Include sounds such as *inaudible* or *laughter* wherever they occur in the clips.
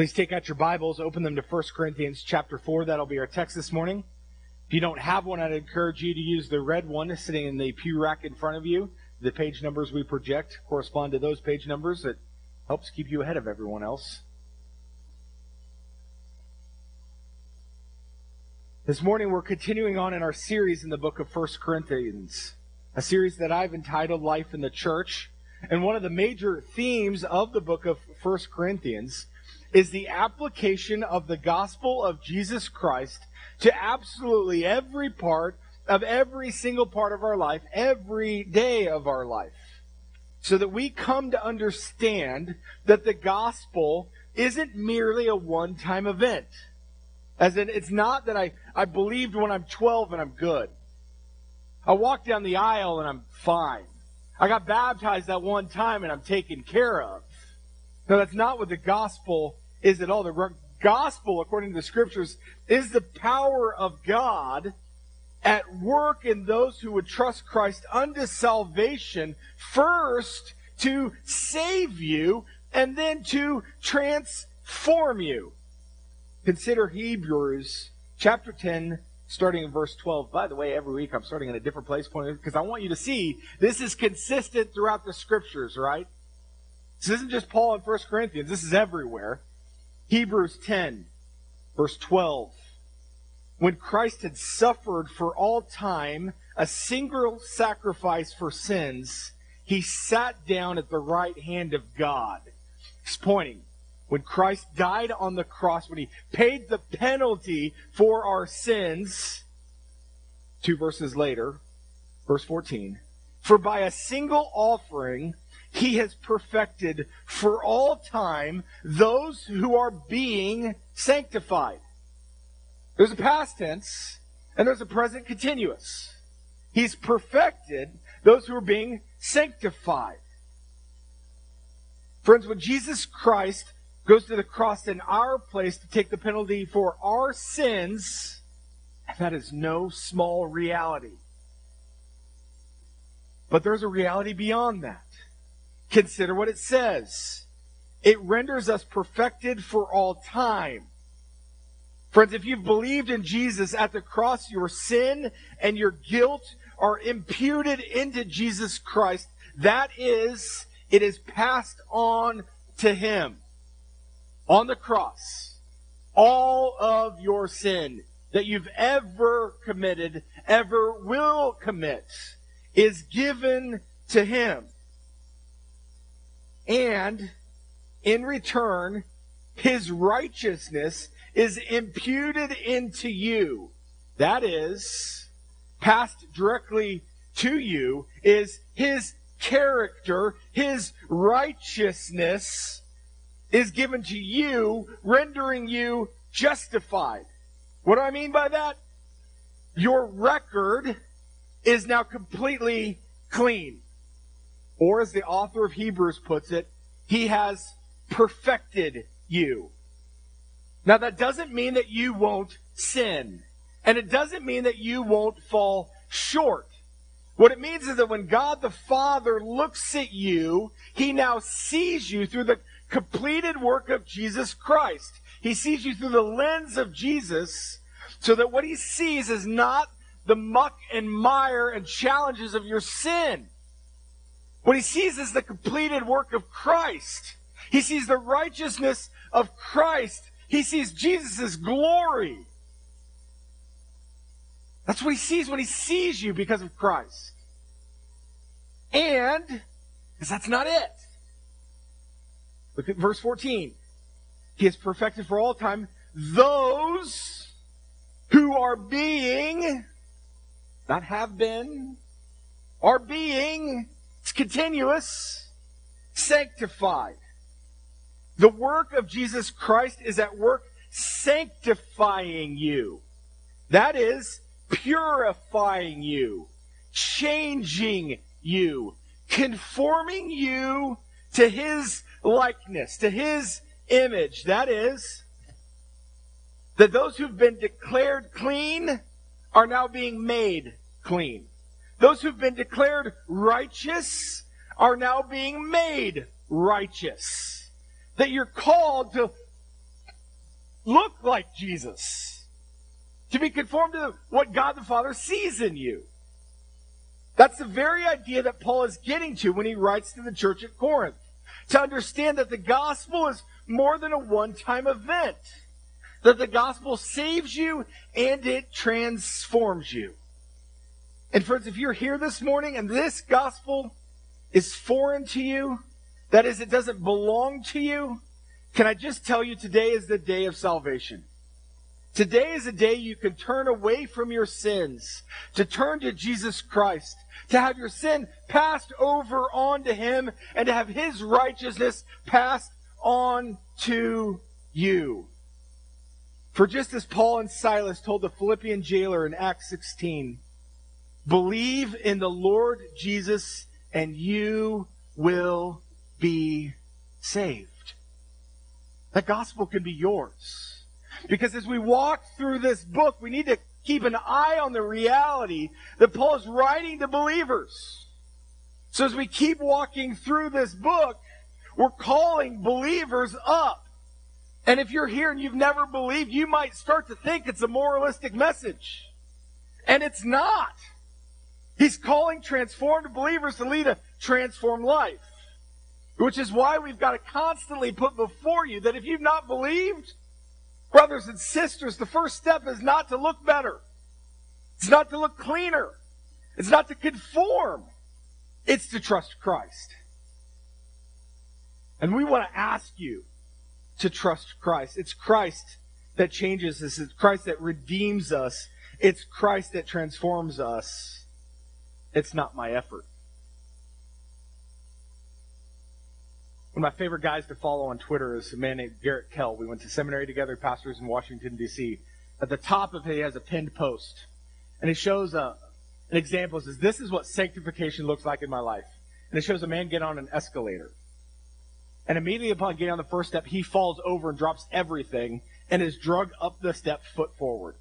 Please take out your Bibles, open them to 1 Corinthians chapter 4. That'll be our text this morning. If you don't have one, I'd encourage you to use the red one sitting in the pew rack in front of you. The page numbers we project correspond to those page numbers. It helps keep you ahead of everyone else. This morning we're continuing on in our series in the book of 1 Corinthians, a series that I've entitled Life in the Church. And one of the major themes of the book of 1 Corinthians is the application of the gospel of Jesus Christ to absolutely every part of every single part of our life, every day of our life. So that we come to understand that the gospel isn't merely a one time event. As in, it's not that I, I believed when I'm 12 and I'm good. I walk down the aisle and I'm fine. I got baptized that one time and I'm taken care of. No, that's not what the gospel is at all. The gospel, according to the scriptures, is the power of God at work in those who would trust Christ unto salvation, first to save you and then to transform you. Consider Hebrews chapter 10, starting in verse 12. By the way, every week I'm starting in a different place because I want you to see this is consistent throughout the scriptures, right? This isn't just Paul in 1 Corinthians, this is everywhere. Hebrews 10, verse 12. When Christ had suffered for all time a single sacrifice for sins, he sat down at the right hand of God. He's pointing. When Christ died on the cross, when he paid the penalty for our sins, two verses later, verse 14, for by a single offering he has perfected for all time those who are being sanctified. There's a past tense and there's a present continuous. He's perfected those who are being sanctified. Friends, when Jesus Christ goes to the cross in our place to take the penalty for our sins, that is no small reality. But there's a reality beyond that. Consider what it says. It renders us perfected for all time. Friends, if you've believed in Jesus at the cross, your sin and your guilt are imputed into Jesus Christ. That is, it is passed on to Him on the cross. All of your sin that you've ever committed, ever will commit, is given to Him. And in return, his righteousness is imputed into you. That is, passed directly to you, is his character, his righteousness is given to you, rendering you justified. What do I mean by that? Your record is now completely clean. Or as the author of Hebrews puts it, he has perfected you. Now that doesn't mean that you won't sin. And it doesn't mean that you won't fall short. What it means is that when God the Father looks at you, He now sees you through the completed work of Jesus Christ. He sees you through the lens of Jesus so that what He sees is not the muck and mire and challenges of your sin. What he sees is the completed work of Christ. He sees the righteousness of Christ. He sees Jesus' glory. That's what he sees when he sees you because of Christ. And, because that's not it. Look at verse 14. He has perfected for all time those who are being, not have been, are being it's continuous. Sanctified. The work of Jesus Christ is at work sanctifying you. That is, purifying you, changing you, conforming you to His likeness, to His image. That is, that those who've been declared clean are now being made clean. Those who've been declared righteous are now being made righteous. That you're called to look like Jesus, to be conformed to what God the Father sees in you. That's the very idea that Paul is getting to when he writes to the church at Corinth. To understand that the gospel is more than a one time event, that the gospel saves you and it transforms you. And friends, if you're here this morning and this gospel is foreign to you, that is, it doesn't belong to you, can I just tell you today is the day of salvation. Today is a day you can turn away from your sins, to turn to Jesus Christ, to have your sin passed over onto Him, and to have His righteousness passed on to you. For just as Paul and Silas told the Philippian jailer in Acts 16, believe in the Lord Jesus and you will be saved. That gospel can be yours. Because as we walk through this book, we need to keep an eye on the reality that Paul is writing to believers. So as we keep walking through this book, we're calling believers up. And if you're here and you've never believed, you might start to think it's a moralistic message. And it's not. He's calling transformed believers to lead a transformed life. Which is why we've got to constantly put before you that if you've not believed, brothers and sisters, the first step is not to look better. It's not to look cleaner. It's not to conform. It's to trust Christ. And we want to ask you to trust Christ. It's Christ that changes us. It's Christ that redeems us. It's Christ that transforms us. It's not my effort. One of my favorite guys to follow on Twitter is a man named Garrett Kell. We went to seminary together, pastors in Washington, D.C. At the top of it, he has a pinned post. And he shows a, an example. It says, This is what sanctification looks like in my life. And it shows a man get on an escalator. And immediately upon getting on the first step, he falls over and drops everything and is drugged up the step foot forward.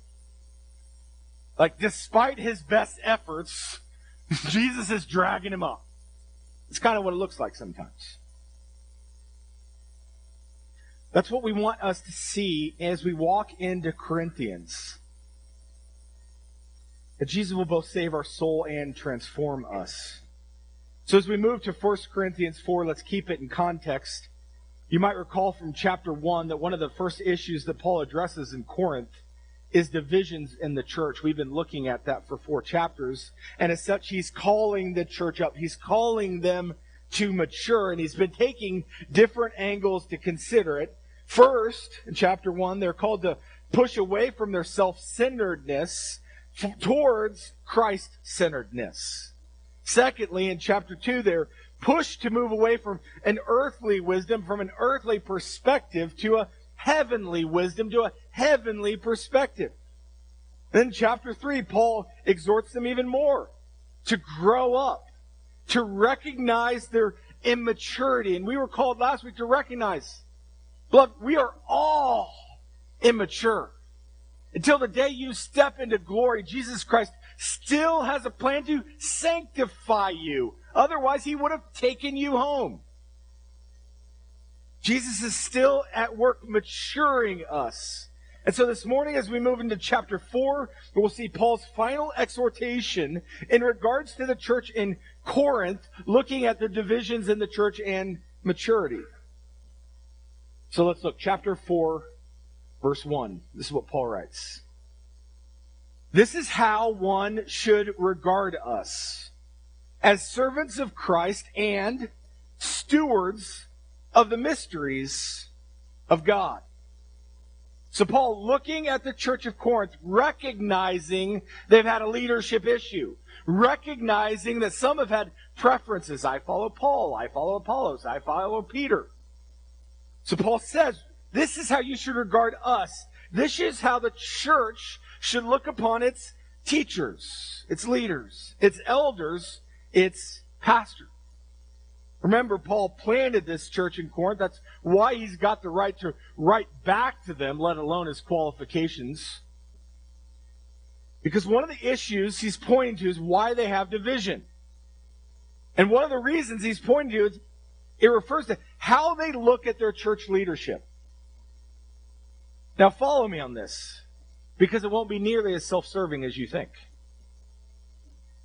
Like, despite his best efforts, *laughs* Jesus is dragging him up. It's kind of what it looks like sometimes. That's what we want us to see as we walk into Corinthians. That Jesus will both save our soul and transform us. So as we move to 1 Corinthians 4, let's keep it in context. You might recall from chapter 1 that one of the first issues that Paul addresses in Corinth is divisions in the church. We've been looking at that for four chapters. And as such, he's calling the church up. He's calling them to mature, and he's been taking different angles to consider it. First, in chapter 1, they're called to push away from their self centeredness towards Christ centeredness. Secondly, in chapter 2, they're pushed to move away from an earthly wisdom, from an earthly perspective, to a heavenly wisdom, to a heavenly perspective. Then, chapter 3, Paul exhorts them even more to grow up, to recognize their immaturity. And we were called last week to recognize Beloved, we are all immature. Until the day you step into glory, Jesus Christ still has a plan to sanctify you. Otherwise, he would have taken you home. Jesus is still at work maturing us. And so this morning, as we move into chapter 4, we'll see Paul's final exhortation in regards to the church in Corinth, looking at the divisions in the church and maturity. So let's look. Chapter 4, verse 1. This is what Paul writes. This is how one should regard us as servants of Christ and stewards of the mysteries of God. So Paul, looking at the church of Corinth, recognizing they've had a leadership issue, recognizing that some have had preferences. I follow Paul, I follow Apollos, I follow Peter. So Paul says, this is how you should regard us. This is how the church should look upon its teachers, its leaders, its elders, its pastors. Remember, Paul planted this church in Corinth. That's why he's got the right to write back to them, let alone his qualifications. Because one of the issues he's pointing to is why they have division. And one of the reasons he's pointing to is it refers to how they look at their church leadership. Now, follow me on this, because it won't be nearly as self serving as you think.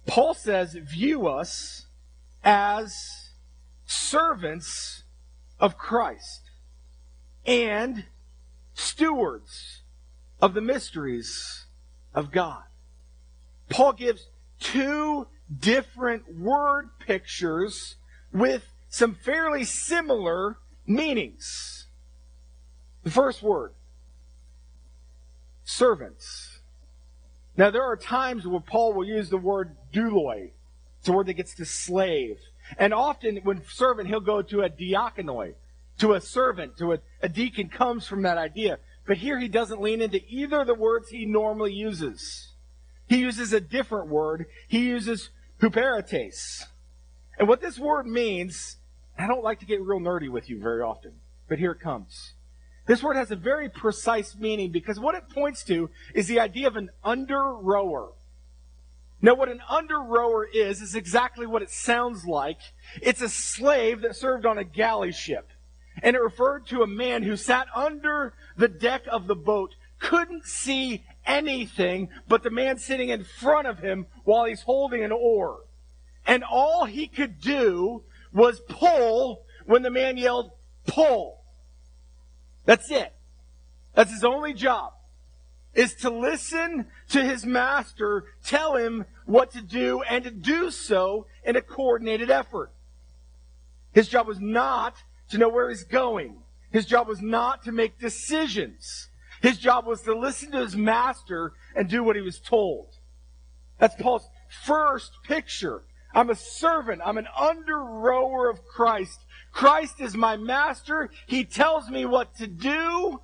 Paul says, view us as servants of Christ and stewards of the mysteries of God. Paul gives two different word pictures with some fairly similar meanings. The first word, servants. Now, there are times where Paul will use the word douloi. It's a word that gets to slave. And often, when servant, he'll go to a diakonoi, to a servant, to a, a deacon comes from that idea. But here he doesn't lean into either of the words he normally uses. He uses a different word. He uses huperetes. And what this word means, I don't like to get real nerdy with you very often, but here it comes. This word has a very precise meaning because what it points to is the idea of an under rower. Now, what an under rower is, is exactly what it sounds like. It's a slave that served on a galley ship. And it referred to a man who sat under the deck of the boat, couldn't see anything but the man sitting in front of him while he's holding an oar. And all he could do was pull when the man yelled, pull. That's it. That's his only job. Is to listen to his master tell him what to do and to do so in a coordinated effort. His job was not to know where he's going. His job was not to make decisions. His job was to listen to his master and do what he was told. That's Paul's first picture. I'm a servant. I'm an under rower of Christ. Christ is my master. He tells me what to do,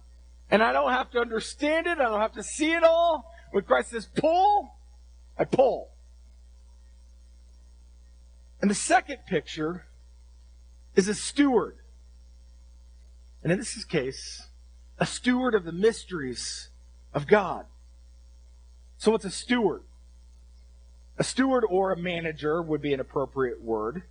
and I don't have to understand it. I don't have to see it all. When Christ says pull, I pull. And the second picture is a steward. And in this case, a steward of the mysteries of God. So what's a steward? A steward or a manager would be an appropriate word,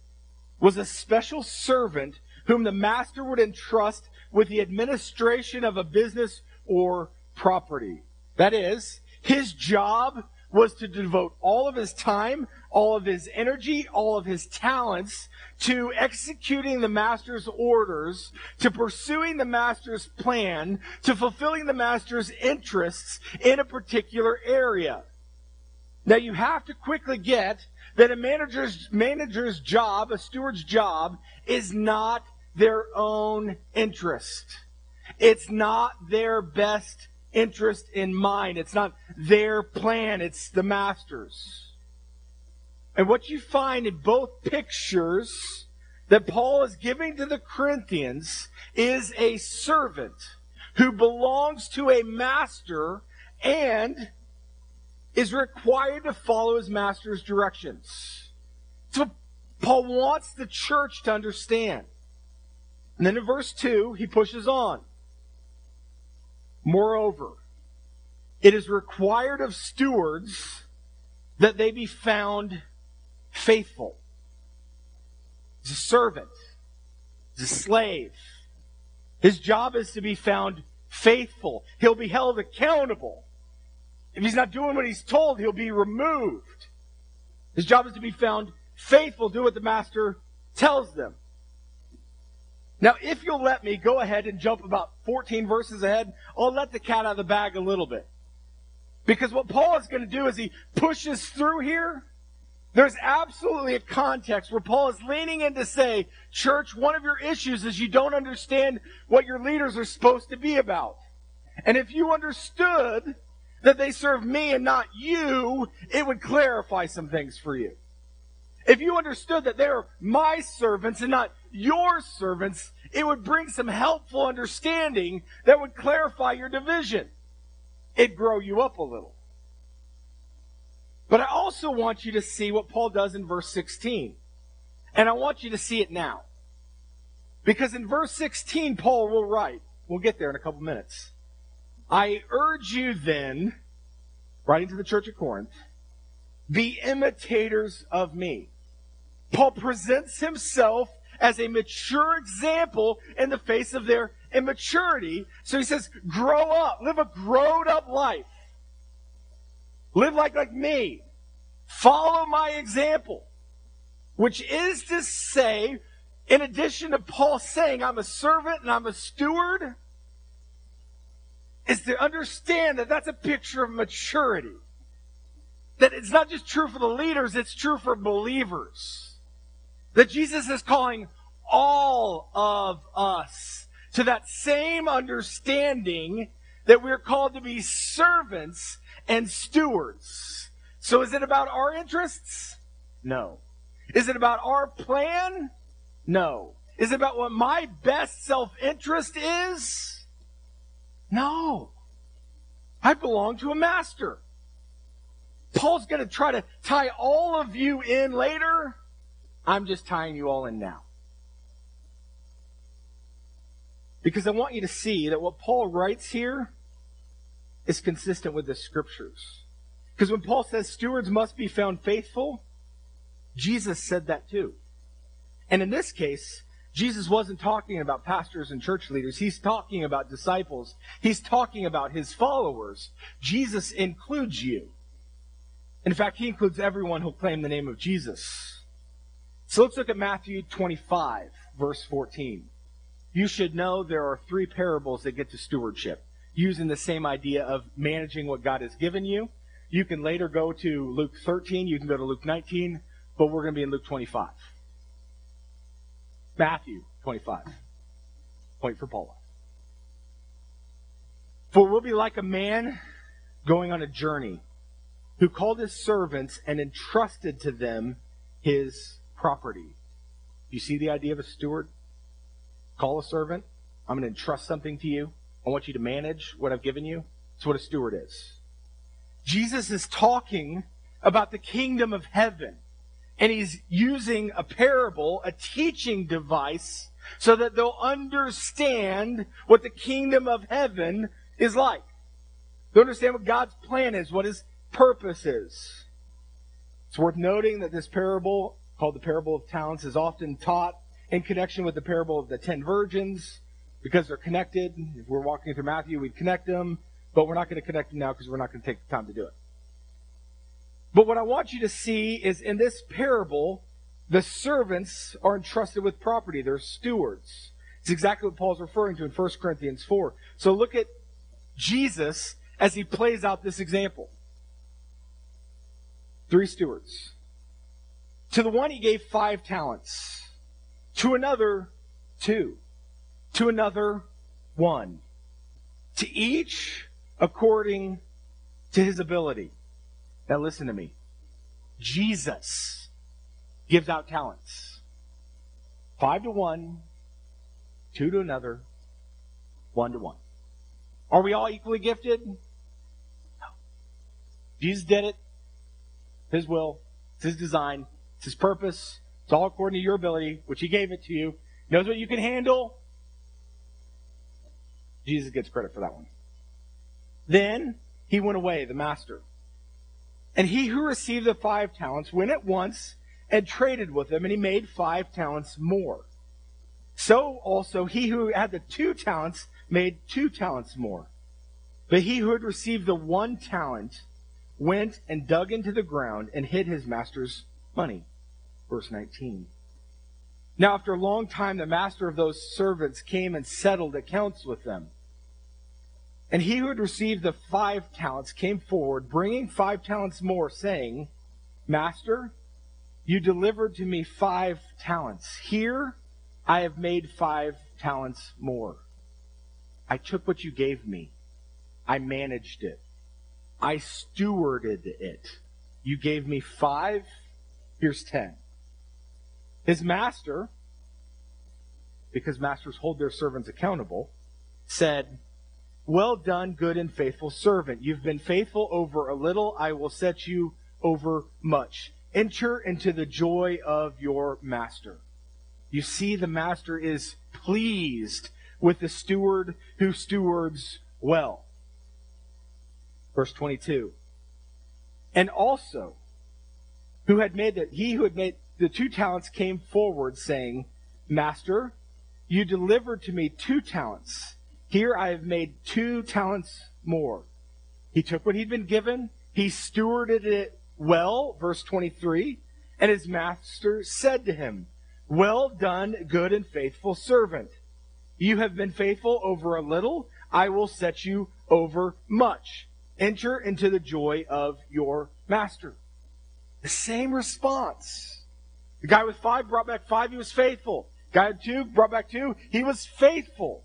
was a special servant whom the master would entrust with the administration of a business or property. That is, his job was to devote all of his time, all of his energy, all of his talents to executing the master's orders, to pursuing the master's plan, to fulfilling the master's interests in a particular area. Now you have to quickly get that a manager's, manager's job, a steward's job, is not their own interest. It's not their best interest in mind. It's not their plan, it's the master's. And what you find in both pictures that Paul is giving to the Corinthians is a servant who belongs to a master and is required to follow his master's directions. So Paul wants the church to understand. And then in verse 2, he pushes on. Moreover, it is required of stewards that they be found faithful. He's a servant. He's a slave. His job is to be found faithful. He'll be held accountable. If he's not doing what he's told, he'll be removed. His job is to be found faithful, do what the master tells them. Now, if you'll let me go ahead and jump about 14 verses ahead, I'll let the cat out of the bag a little bit. Because what Paul is going to do is he pushes through here. There's absolutely a context where Paul is leaning in to say, church, one of your issues is you don't understand what your leaders are supposed to be about. And if you understood that they serve me and not you, it would clarify some things for you. If you understood that they're my servants and not your servants, it would bring some helpful understanding that would clarify your division. It'd grow you up a little. But I also want you to see what Paul does in verse 16. And I want you to see it now. Because in verse 16, Paul will write, we'll get there in a couple minutes. I urge you then, writing to the church at Corinth, be imitators of me. Paul presents himself as a mature example in the face of their immaturity. So he says, grow up, live a grown up life. Live like, like me. Follow my example. Which is to say, in addition to Paul saying, I'm a servant and I'm a steward, is to understand that that's a picture of maturity. That it's not just true for the leaders, it's true for believers. That Jesus is calling all of us to that same understanding that we're called to be servants and stewards. So is it about our interests? No. Is it about our plan? No. Is it about what my best self interest is? No. I belong to a master. Paul's going to try to tie all of you in later. I'm just tying you all in now. Because I want you to see that what Paul writes here is consistent with the scriptures. Because when Paul says stewards must be found faithful, Jesus said that too. And in this case, Jesus wasn't talking about pastors and church leaders. He's talking about disciples. He's talking about his followers. Jesus includes you. In fact, he includes everyone who'll claim the name of Jesus. So let's look at Matthew 25, verse 14. You should know there are three parables that get to stewardship, using the same idea of managing what God has given you. You can later go to Luke 13, you can go to Luke 19, but we're going to be in Luke 25. Matthew 25. Point for Paula. For we'll be like a man going on a journey who called his servants and entrusted to them his property. You see the idea of a steward? Call a servant. I'm going to entrust something to you. I want you to manage what I've given you. That's what a steward is. Jesus is talking about the kingdom of heaven. And he's using a parable, a teaching device, so that they'll understand what the kingdom of heaven is like. They'll understand what God's plan is, what his purpose is. It's worth noting that this parable, called the parable of talents, is often taught in connection with the parable of the ten virgins because they're connected. If we're walking through Matthew, we'd connect them, but we're not going to connect them now because we're not going to take the time to do it. But what I want you to see is in this parable, the servants are entrusted with property. They're stewards. It's exactly what Paul's referring to in 1 Corinthians 4. So look at Jesus as he plays out this example. Three stewards. To the one he gave five talents. To another, two. To another, one. To each according to his ability. Now listen to me. Jesus gives out talents. Five to one, two to another, one to one. Are we all equally gifted? No. Jesus did it. His will. His design. It's His purpose. It's all according to your ability, which He gave it to you. He knows what you can handle. Jesus gets credit for that one. Then he went away, the master. And he who received the five talents went at once and traded with them, and he made five talents more. So also he who had the two talents made two talents more. But he who had received the one talent went and dug into the ground and hid his master's money. Verse 19. Now, after a long time, the master of those servants came and settled accounts with them. And he who had received the five talents came forward, bringing five talents more, saying, Master, you delivered to me five talents. Here I have made five talents more. I took what you gave me, I managed it, I stewarded it. You gave me five, here's ten. His master, because masters hold their servants accountable, said, well done, good and faithful servant. You've been faithful over a little. I will set you over much. Enter into the joy of your master. You see, the master is pleased with the steward who stewards well. Verse 22. And also, who had made that he who had made the two talents came forward saying, Master, you delivered to me two talents. Here I have made two talents more. He took what he'd been given, he stewarded it well, verse 23, and his master said to him, Well done, good and faithful servant. You have been faithful over a little, I will set you over much. Enter into the joy of your master. The same response. The guy with five brought back five, he was faithful. Guy with two brought back two, he was faithful.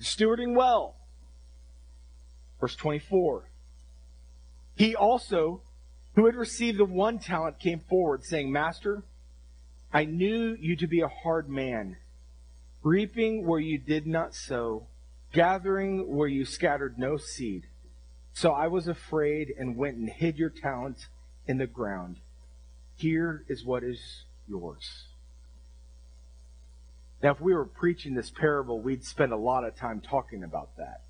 Stewarding well. Verse 24. He also, who had received the one talent, came forward, saying, Master, I knew you to be a hard man, reaping where you did not sow, gathering where you scattered no seed. So I was afraid and went and hid your talent in the ground. Here is what is yours. Now, if we were preaching this parable, we'd spend a lot of time talking about that.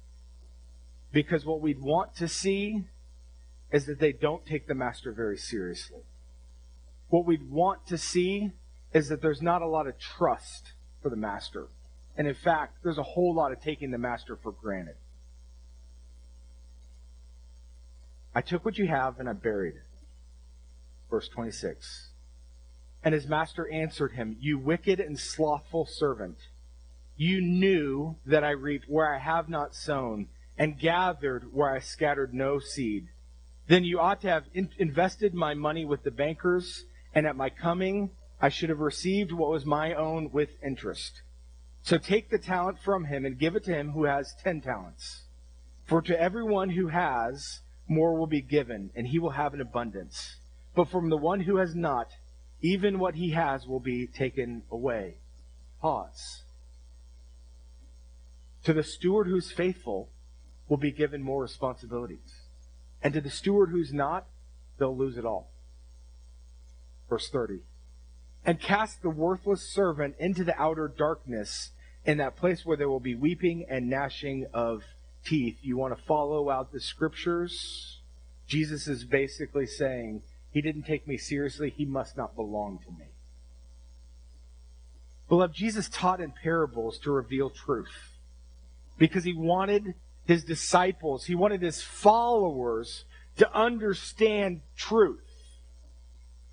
Because what we'd want to see is that they don't take the master very seriously. What we'd want to see is that there's not a lot of trust for the master. And in fact, there's a whole lot of taking the master for granted. I took what you have and I buried it. Verse 26. And his master answered him, You wicked and slothful servant. You knew that I reap where I have not sown and gathered where I scattered no seed. Then you ought to have in- invested my money with the bankers, and at my coming I should have received what was my own with interest. So take the talent from him and give it to him who has ten talents. For to everyone who has, more will be given, and he will have an abundance. But from the one who has not, even what he has will be taken away. Pause. To the steward who's faithful will be given more responsibilities. And to the steward who's not, they'll lose it all. Verse 30 and cast the worthless servant into the outer darkness in that place where there will be weeping and gnashing of teeth. You want to follow out the scriptures? Jesus is basically saying, He didn't take me seriously. He must not belong to me. Beloved, Jesus taught in parables to reveal truth because he wanted his disciples, he wanted his followers to understand truth.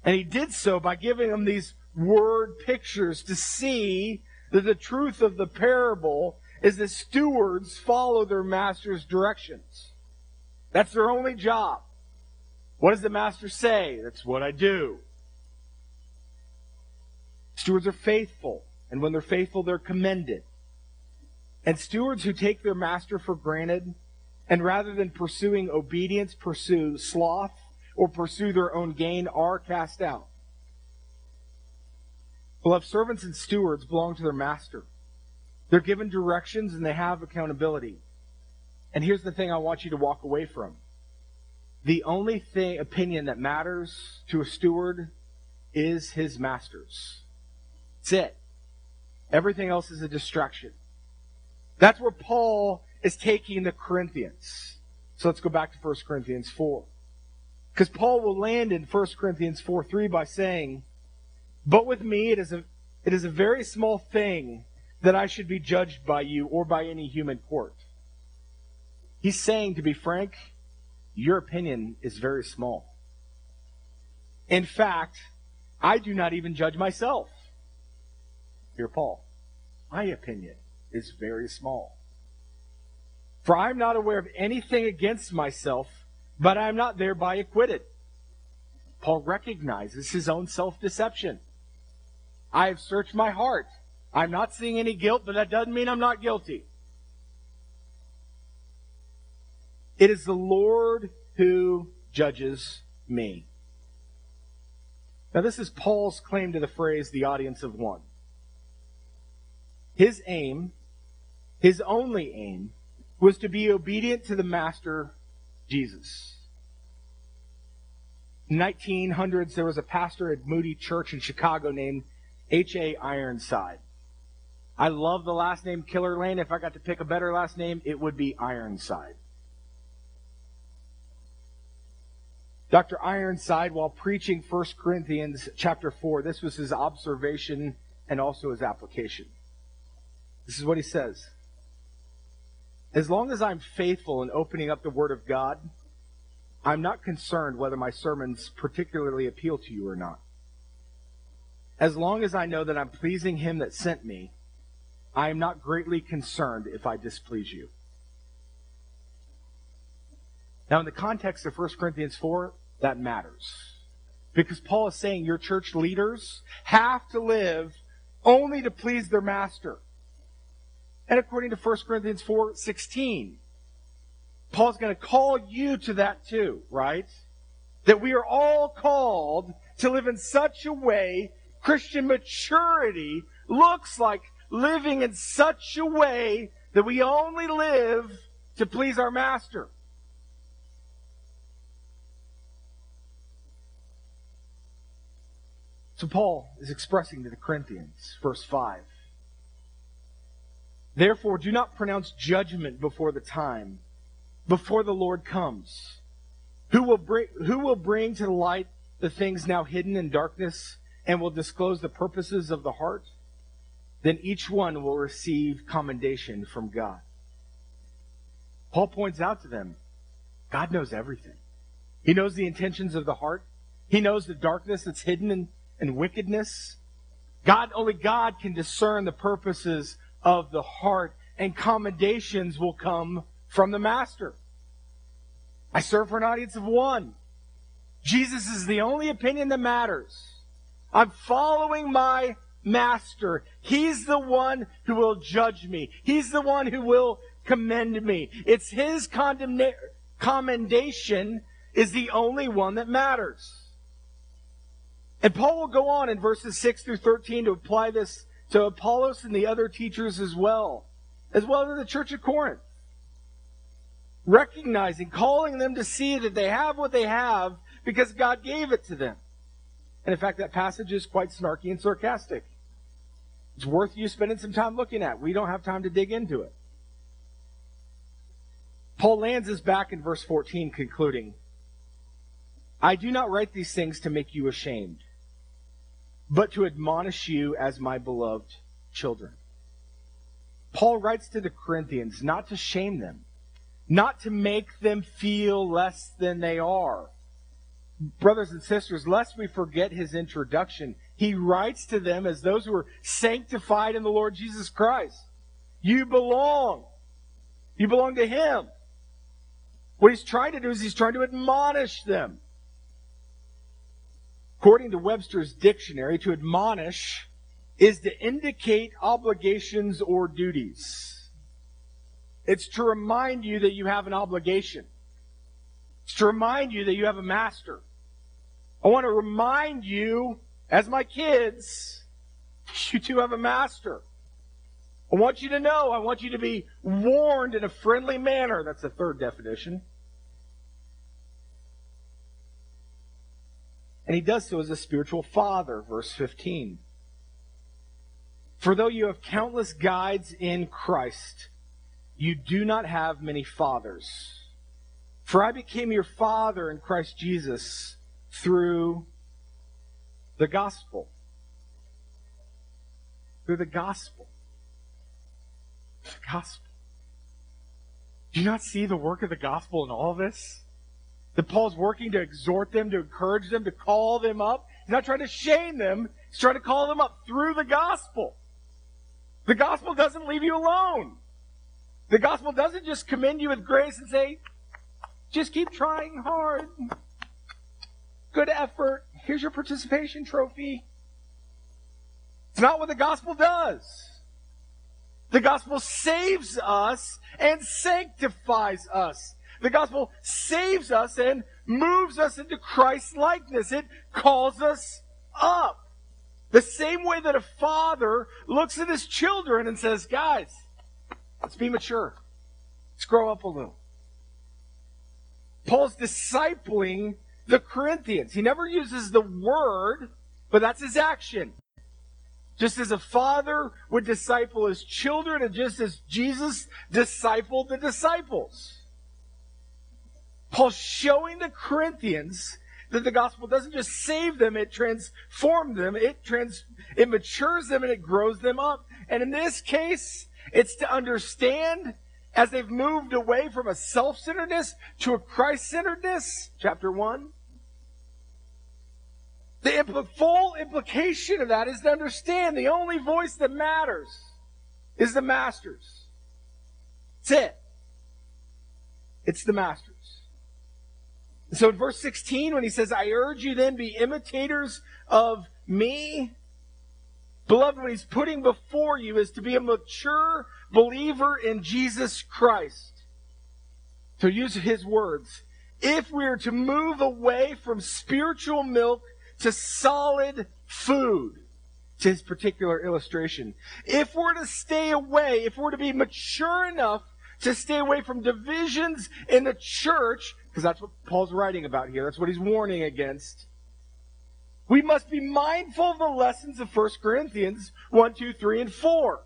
And he did so by giving them these word pictures to see that the truth of the parable is that stewards follow their master's directions. That's their only job. What does the master say? That's what I do. Stewards are faithful, and when they're faithful, they're commended. And stewards who take their master for granted, and rather than pursuing obedience, pursue sloth or pursue their own gain, are cast out. Beloved, servants and stewards belong to their master. They're given directions and they have accountability. And here's the thing I want you to walk away from. The only thing, opinion that matters to a steward is his master's. That's it. Everything else is a distraction. That's where Paul is taking the Corinthians. So let's go back to 1 Corinthians 4. Because Paul will land in 1 Corinthians 4 3 by saying, but with me, it is a, it is a very small thing that I should be judged by you or by any human court. He's saying, to be frank, your opinion is very small. In fact, I do not even judge myself. Dear Paul, my opinion is very small. For I am not aware of anything against myself, but I am not thereby acquitted. Paul recognizes his own self deception. I have searched my heart. I'm not seeing any guilt, but that doesn't mean I'm not guilty. It is the Lord who judges me. Now, this is Paul's claim to the phrase the audience of one. His aim, his only aim, was to be obedient to the Master, Jesus. In 1900s, there was a pastor at Moody Church in Chicago named H.A. Ironside. I love the last name Killer Lane. If I got to pick a better last name, it would be Ironside. Dr. Ironside, while preaching 1 Corinthians chapter 4, this was his observation and also his application. This is what he says. As long as I'm faithful in opening up the Word of God, I'm not concerned whether my sermons particularly appeal to you or not. As long as I know that I'm pleasing Him that sent me, I am not greatly concerned if I displease you. Now, in the context of 1 Corinthians 4, that matters. Because Paul is saying your church leaders have to live only to please their master. And according to 1 Corinthians 4 16, Paul's going to call you to that too, right? That we are all called to live in such a way, Christian maturity looks like living in such a way that we only live to please our master. So Paul is expressing to the Corinthians, verse 5. Therefore, do not pronounce judgment before the time, before the Lord comes. Who will bring, who will bring to light the things now hidden in darkness and will disclose the purposes of the heart? Then each one will receive commendation from God. Paul points out to them, God knows everything. He knows the intentions of the heart. He knows the darkness that's hidden in and wickedness. God, only God can discern the purposes of the heart, and commendations will come from the Master. I serve for an audience of one. Jesus is the only opinion that matters. I'm following my Master. He's the one who will judge me. He's the one who will commend me. It's His condemna- commendation is the only one that matters. And Paul will go on in verses 6 through 13 to apply this to Apollos and the other teachers as well, as well as the church of Corinth. Recognizing, calling them to see that they have what they have because God gave it to them. And in fact, that passage is quite snarky and sarcastic. It's worth you spending some time looking at. We don't have time to dig into it. Paul lands us back in verse 14, concluding, I do not write these things to make you ashamed but to admonish you as my beloved children. Paul writes to the Corinthians not to shame them, not to make them feel less than they are. Brothers and sisters, lest we forget his introduction, he writes to them as those who are sanctified in the Lord Jesus Christ. You belong. You belong to him. What he's trying to do is he's trying to admonish them. According to Webster's dictionary, to admonish is to indicate obligations or duties. It's to remind you that you have an obligation. It's to remind you that you have a master. I want to remind you, as my kids, *laughs* you too have a master. I want you to know, I want you to be warned in a friendly manner. That's the third definition. And he does so as a spiritual father, verse 15. For though you have countless guides in Christ, you do not have many fathers. For I became your father in Christ Jesus through the gospel. Through the gospel. The gospel. Do you not see the work of the gospel in all this? That Paul's working to exhort them, to encourage them, to call them up. He's not trying to shame them. He's trying to call them up through the gospel. The gospel doesn't leave you alone. The gospel doesn't just commend you with grace and say, just keep trying hard. Good effort. Here's your participation trophy. It's not what the gospel does. The gospel saves us and sanctifies us. The gospel saves us and moves us into Christ's likeness. It calls us up. The same way that a father looks at his children and says, guys, let's be mature. Let's grow up a little. Paul's discipling the Corinthians. He never uses the word, but that's his action. Just as a father would disciple his children, and just as Jesus discipled the disciples. Paul's showing the Corinthians that the gospel doesn't just save them, it transforms them, it trans, it matures them and it grows them up. And in this case, it's to understand as they've moved away from a self-centeredness to a Christ-centeredness, chapter 1. The impl- full implication of that is to understand the only voice that matters is the master's. That's it. It's the master's. So in verse 16, when he says, I urge you then be imitators of me, beloved, what he's putting before you is to be a mature believer in Jesus Christ. To use his words, if we are to move away from spiritual milk to solid food, to his particular illustration, if we're to stay away, if we're to be mature enough to stay away from divisions in the church, because that's what Paul's writing about here, that's what he's warning against. We must be mindful of the lessons of 1 Corinthians 1, 2, 3, and 4.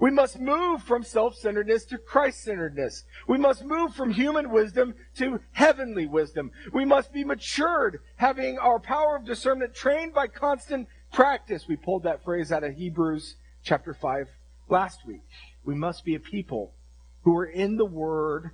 We must move from self-centeredness to Christ-centeredness. We must move from human wisdom to heavenly wisdom. We must be matured, having our power of discernment trained by constant practice. We pulled that phrase out of Hebrews chapter 5 last week. We must be a people who are in the Word,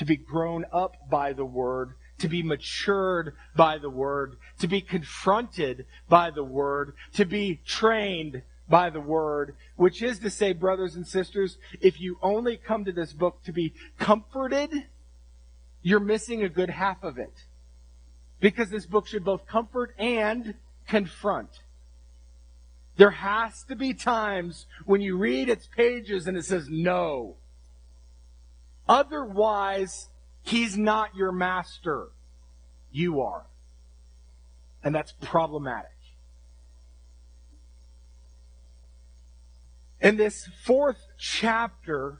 to be grown up by the Word, to be matured by the Word, to be confronted by the Word, to be trained by the word, which is to say, brothers and sisters, if you only come to this book to be comforted, you're missing a good half of it. Because this book should both comfort and confront. There has to be times when you read its pages and it says no. Otherwise, he's not your master. You are. And that's problematic. In this fourth chapter,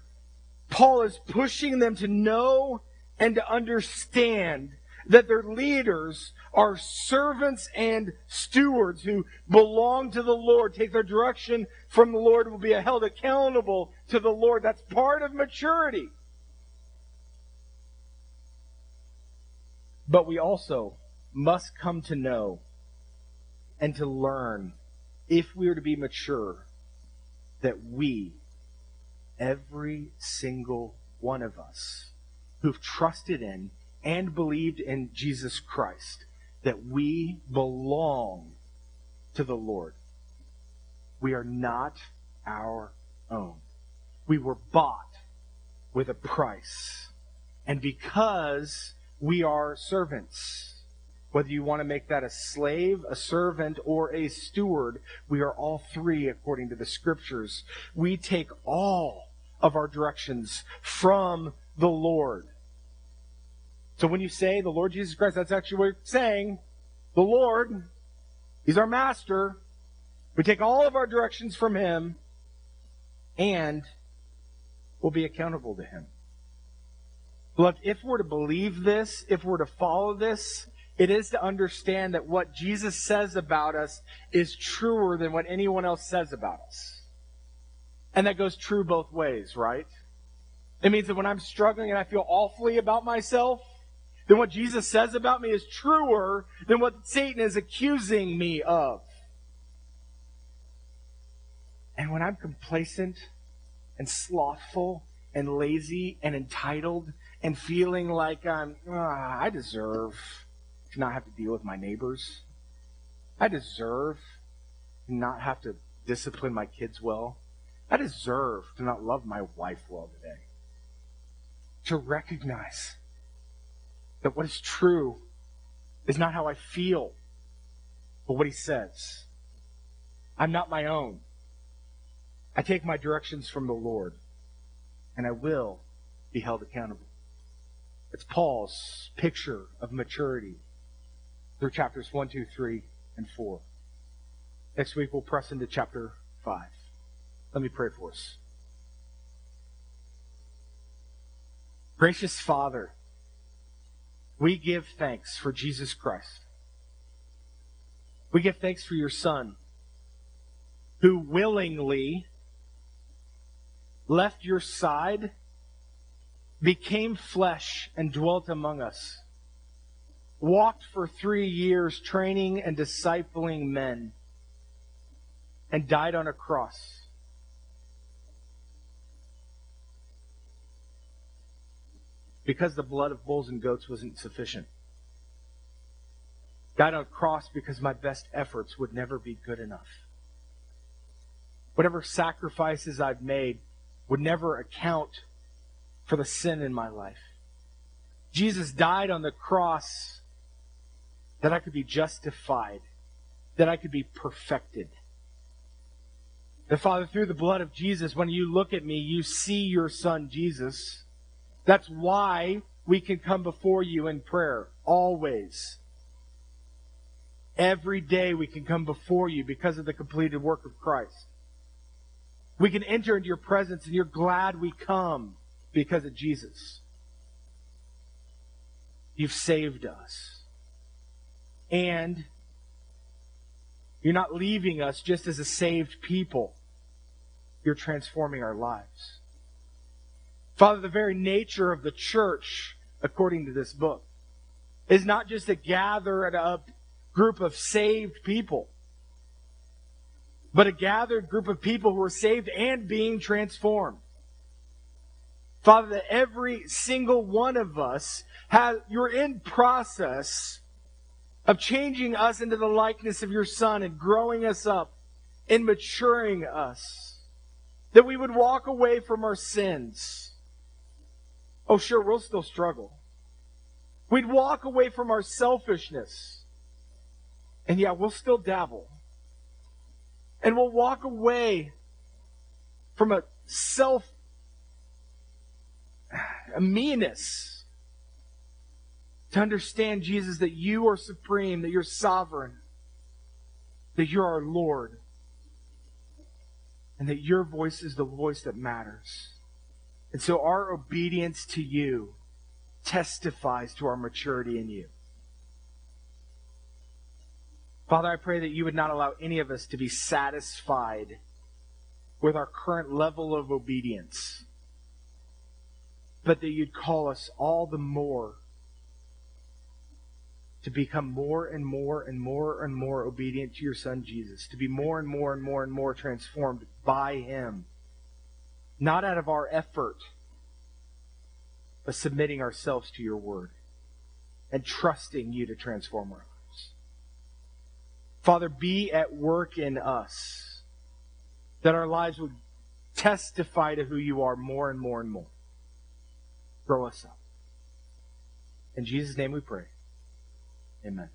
Paul is pushing them to know and to understand that their leaders are servants and stewards who belong to the Lord, take their direction from the Lord, will be held accountable to the Lord. That's part of maturity. But we also must come to know and to learn if we are to be mature that we, every single one of us, who've trusted in and believed in Jesus Christ, that we belong to the Lord. We are not our own. We were bought with a price. And because we are servants, whether you want to make that a slave, a servant, or a steward, we are all three according to the scriptures. We take all of our directions from the Lord. So when you say the Lord Jesus Christ, that's actually what you're saying. The Lord, He's our master. We take all of our directions from Him and we'll be accountable to Him. If we're to believe this, if we're to follow this, it is to understand that what Jesus says about us is truer than what anyone else says about us. And that goes true both ways, right? It means that when I'm struggling and I feel awfully about myself, then what Jesus says about me is truer than what Satan is accusing me of. And when I'm complacent and slothful and lazy and entitled and feeling like I'm, ah, I deserve to not have to deal with my neighbors. I deserve to not have to discipline my kids well. I deserve to not love my wife well today. To recognize that what is true is not how I feel, but what he says. I'm not my own. I take my directions from the Lord, and I will be held accountable. It's Paul's picture of maturity through chapters 1, 2, 3, and 4. Next week, we'll press into chapter 5. Let me pray for us. Gracious Father, we give thanks for Jesus Christ. We give thanks for your Son, who willingly left your side became flesh and dwelt among us, walked for three years training and discipling men, and died on a cross. Because the blood of bulls and goats wasn't sufficient. Died on a cross because my best efforts would never be good enough. Whatever sacrifices I've made would never account for the sin in my life. Jesus died on the cross that I could be justified, that I could be perfected. The Father, through the blood of Jesus, when you look at me, you see your Son, Jesus. That's why we can come before you in prayer, always. Every day we can come before you because of the completed work of Christ. We can enter into your presence and you're glad we come because of Jesus. You've saved us. And you're not leaving us just as a saved people. You're transforming our lives. Father, the very nature of the church, according to this book, is not just to gather at a group of saved people, but a gathered group of people who are saved and being transformed. Father, that every single one of us has, you're in process of changing us into the likeness of your Son and growing us up and maturing us. That we would walk away from our sins. Oh, sure, we'll still struggle. We'd walk away from our selfishness. And yeah, we'll still dabble. And we'll walk away from a self a meanness to understand, Jesus, that you are supreme, that you're sovereign, that you're our Lord, and that your voice is the voice that matters. And so our obedience to you testifies to our maturity in you. Father, I pray that you would not allow any of us to be satisfied with our current level of obedience but that you'd call us all the more to become more and more and more and more obedient to your Son Jesus, to be more and more and more and more transformed by Him, not out of our effort, but submitting ourselves to your Word and trusting you to transform our lives. Father, be at work in us, that our lives would testify to who you are more and more and more grow us up. In Jesus' name we pray. Amen.